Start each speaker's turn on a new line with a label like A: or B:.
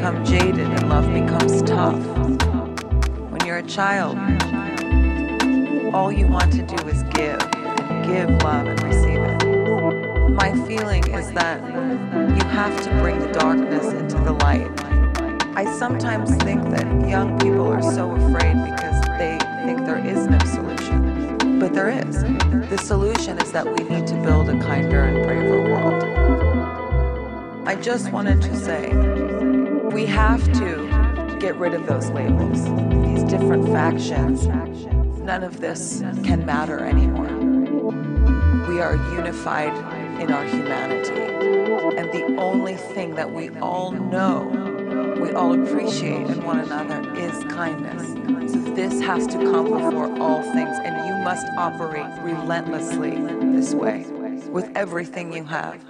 A: become jaded and love becomes tough. When you're a child, all you want to do is give, and give love and receive it. My feeling is that you have to bring the darkness into the light. I sometimes think that young people are so afraid because they think there is no solution. But there is. The solution is that we need to build a kinder and braver world. I just wanted to say we have to get rid of those labels, these different factions. None of this can matter anymore. We are unified in our humanity. And the only thing that we all know, we all appreciate in one another is kindness. So this has to come before all things, and you must operate relentlessly this way with everything you have.